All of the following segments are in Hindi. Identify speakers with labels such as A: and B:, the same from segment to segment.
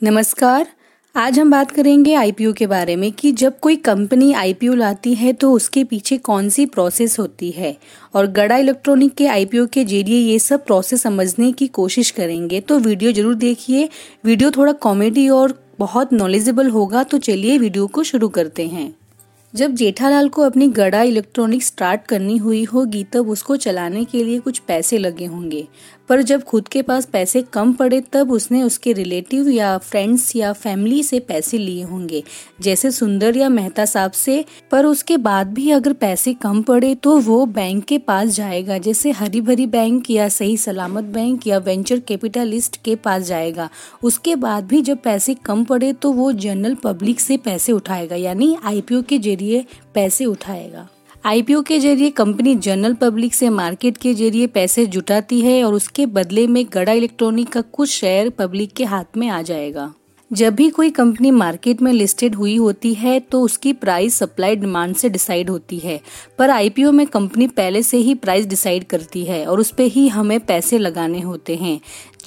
A: नमस्कार। आज हम बात करेंगे आईपीओ के बारे में कि जब कोई कंपनी आईपीओ लाती है तो उसके पीछे कौन सी प्रोसेस होती है और गड़ा इलेक्ट्रॉनिक के आईपीओ के ज़रिए ये सब प्रोसेस समझने की कोशिश करेंगे। तो वीडियो ज़रूर देखिए। वीडियो थोड़ा कॉमेडी और बहुत नॉलेजेबल होगा तो चलिए वीडियो को शुरू करते हैं। जब जेठालाल को अपनी गड़ा इलेक्ट्रॉनिक स्टार्ट करनी हुई होगी तब उसको चलाने के लिए कुछ पैसे लगे होंगे। पर जब खुद के पास पैसे कम पड़े, तब उसने उसके रिलेटिव या फ्रेंड्स या फैमिली से पैसे लिए होंगे, जैसे सुंदर या मेहता साहब से। पर उसके बाद भी अगर पैसे कम पड़े तो वो बैंक के पास जाएगा, जैसे हरी भरी बैंक या सही सलामत बैंक या वेंचर कैपिटलिस्ट के पास जाएगा। उसके बाद भी जब पैसे कम पड़े तो वो जनरल पब्लिक से पैसे उठाएगा, यानी आईपीओ के ज़रिए पैसे उठाएगा। आईपीओ के ज़रिए कंपनी जनरल पब्लिक से मार्केट के ज़रिए पैसे जुटाती है और उसके बदले में गड़ा इलेक्ट्रॉनिक का कुछ शेयर पब्लिक के हाथ में आ जाएगा। जब भी कोई कंपनी मार्केट में लिस्टेड हुई होती है तो उसकी प्राइस सप्लाई डिमांड से डिसाइड होती है। पर आईपीओ में कंपनी पहले से ही प्राइस डिसाइड करती है और उस पर ही हमें पैसे लगाने होते हैं।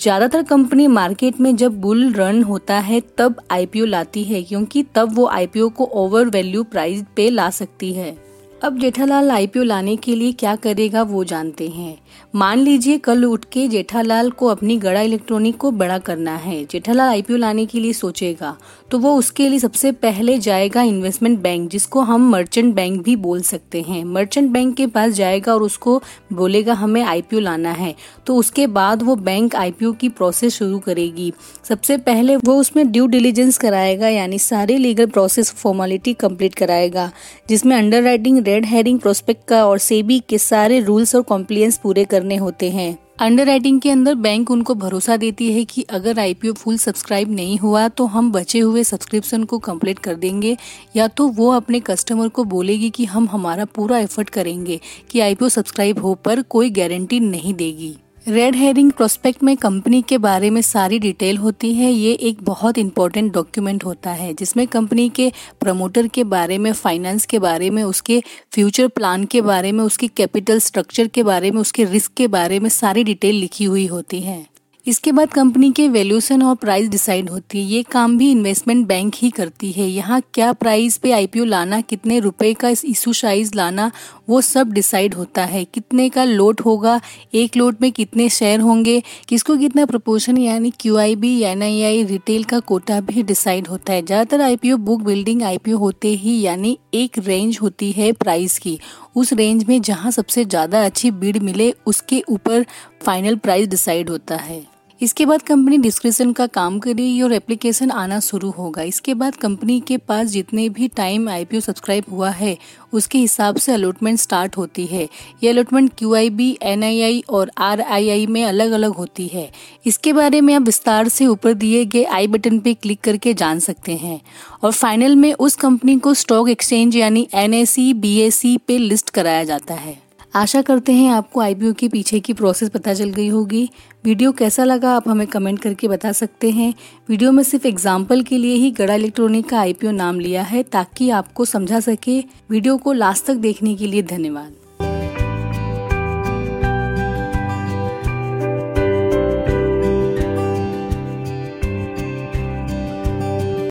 A: ज़्यादातर कंपनी मार्केट में जब बुल रन होता है, तब आईपीओ लाती है, क्योंकि तब वो आईपीओ को ओवर वैल्यू प्राइस पे ला सकती है। अब जेठालाल आईपीओ लाने के लिए क्या करेगा वो जानते हैं। मान लीजिए कल उठ के जेठालाल को अपनी गड़ा इलेक्ट्रॉनिक को बड़ा करना है। जेठालाल आईपीओ लाने के लिए सोचेगा तो वो उसके लिए सबसे पहले जाएगा इन्वेस्टमेंट बैंक, जिसको हम मर्चेंट बैंक भी बोल सकते हैं। मर्चेंट बैंक के पास जाएगा और उसको बोलेगा, हमें आईपीओ लाना है। तो उसके बाद वो बैंक आईपीओ की प्रोसेस शुरू करेगी। सबसे पहले वो उसमें ड्यू डिलीजेंस कराएगा, यानी सारे लीगल प्रोसेस फॉर्मेलिटी कंप्लीट कराएगा, जिसमें underwriting red herring prospect का और सेबी के सारे रूल्स और कॉम्प्लियंस पूरे करने होते हैं। अंडर राइटिंग के अंदर बैंक उनको भरोसा देती है कि अगर आईपीओ फुल सब्सक्राइब नहीं हुआ तो हम बचे हुए सब्सक्रिप्शन को कंप्लीट कर देंगे, या तो वो अपने कस्टमर को बोलेगी कि हम हमारा पूरा एफर्ट करेंगे कि आईपीओ सब्सक्राइब हो पर कोई गारंटी नहीं देगी। रेड हेरिंग प्रोस्पेक्ट में कंपनी के बारे में सारी डिटेल होती है। ये एक बहुत इंपॉर्टेंट डॉक्यूमेंट होता है, जिसमें कंपनी के प्रमोटर के बारे में फाइनेंस के बारे में, उसके फ्यूचर प्लान के बारे में, उसकी कैपिटल स्ट्रक्चर के बारे में, उसके रिस्क के बारे में सारी डिटेल लिखी हुई होती है। इसके बाद कंपनी के वैल्यूएशन और प्राइस डिसाइड होती है। ये काम भी इन्वेस्टमेंट बैंक ही करती है। यहाँ क्या प्राइस पे आईपीओ लाना, कितने रुपए का इशू साइज़ लाना, वो सब डिसाइड होता है। कितने का लोट होगा, एक लोट में कितने शेयर होंगे, किसको कितना प्रपोर्शन, यानी Q I B N I I retail का कोटा भी डिसाइड होता है। ज़्यादातर आईपीओ बुक बिल्डिंग आईपीओ होते ही, यानी एक रेंज होती है प्राइस की। उस रेंज में जहाँ सबसे ज़्यादा अच्छी बीड मिले, उसके ऊपर फाइनल प्राइस डिसाइड होता है। इसके बाद कंपनी डिस्क्रिप्शन का काम करेगी और एप्लीकेशन आना शुरू होगा। इसके बाद कंपनी के पास जितने भी टाइम आईपीओ सब्सक्राइब हुआ है, उसके हिसाब से अलॉटमेंट स्टार्ट होती है। ये allotment Q I B N I I और आर आई आई में अलग अलग होती है। इसके बारे में आप विस्तार से ऊपर दिए गए आई बटन पे क्लिक करके जान सकते हैं। और फाइनल में उस कंपनी को स्टॉक एक्सचेंज यानी N S C B S C पे लिस्ट कराया जाता है। आशा करते हैं आपको आईपीओ के पीछे की प्रोसेस पता चल गई होगी। वीडियो कैसा लगा आप हमें कमेंट करके बता सकते हैं। वीडियो में सिर्फ़ एग्ज़ाम्पल के लिए ही गड़ा इलेक्ट्रॉनिक का आईपीओ नाम लिया है ताकि आपको समझा सके। वीडियो को लास्ट तक देखने के लिए धन्यवाद।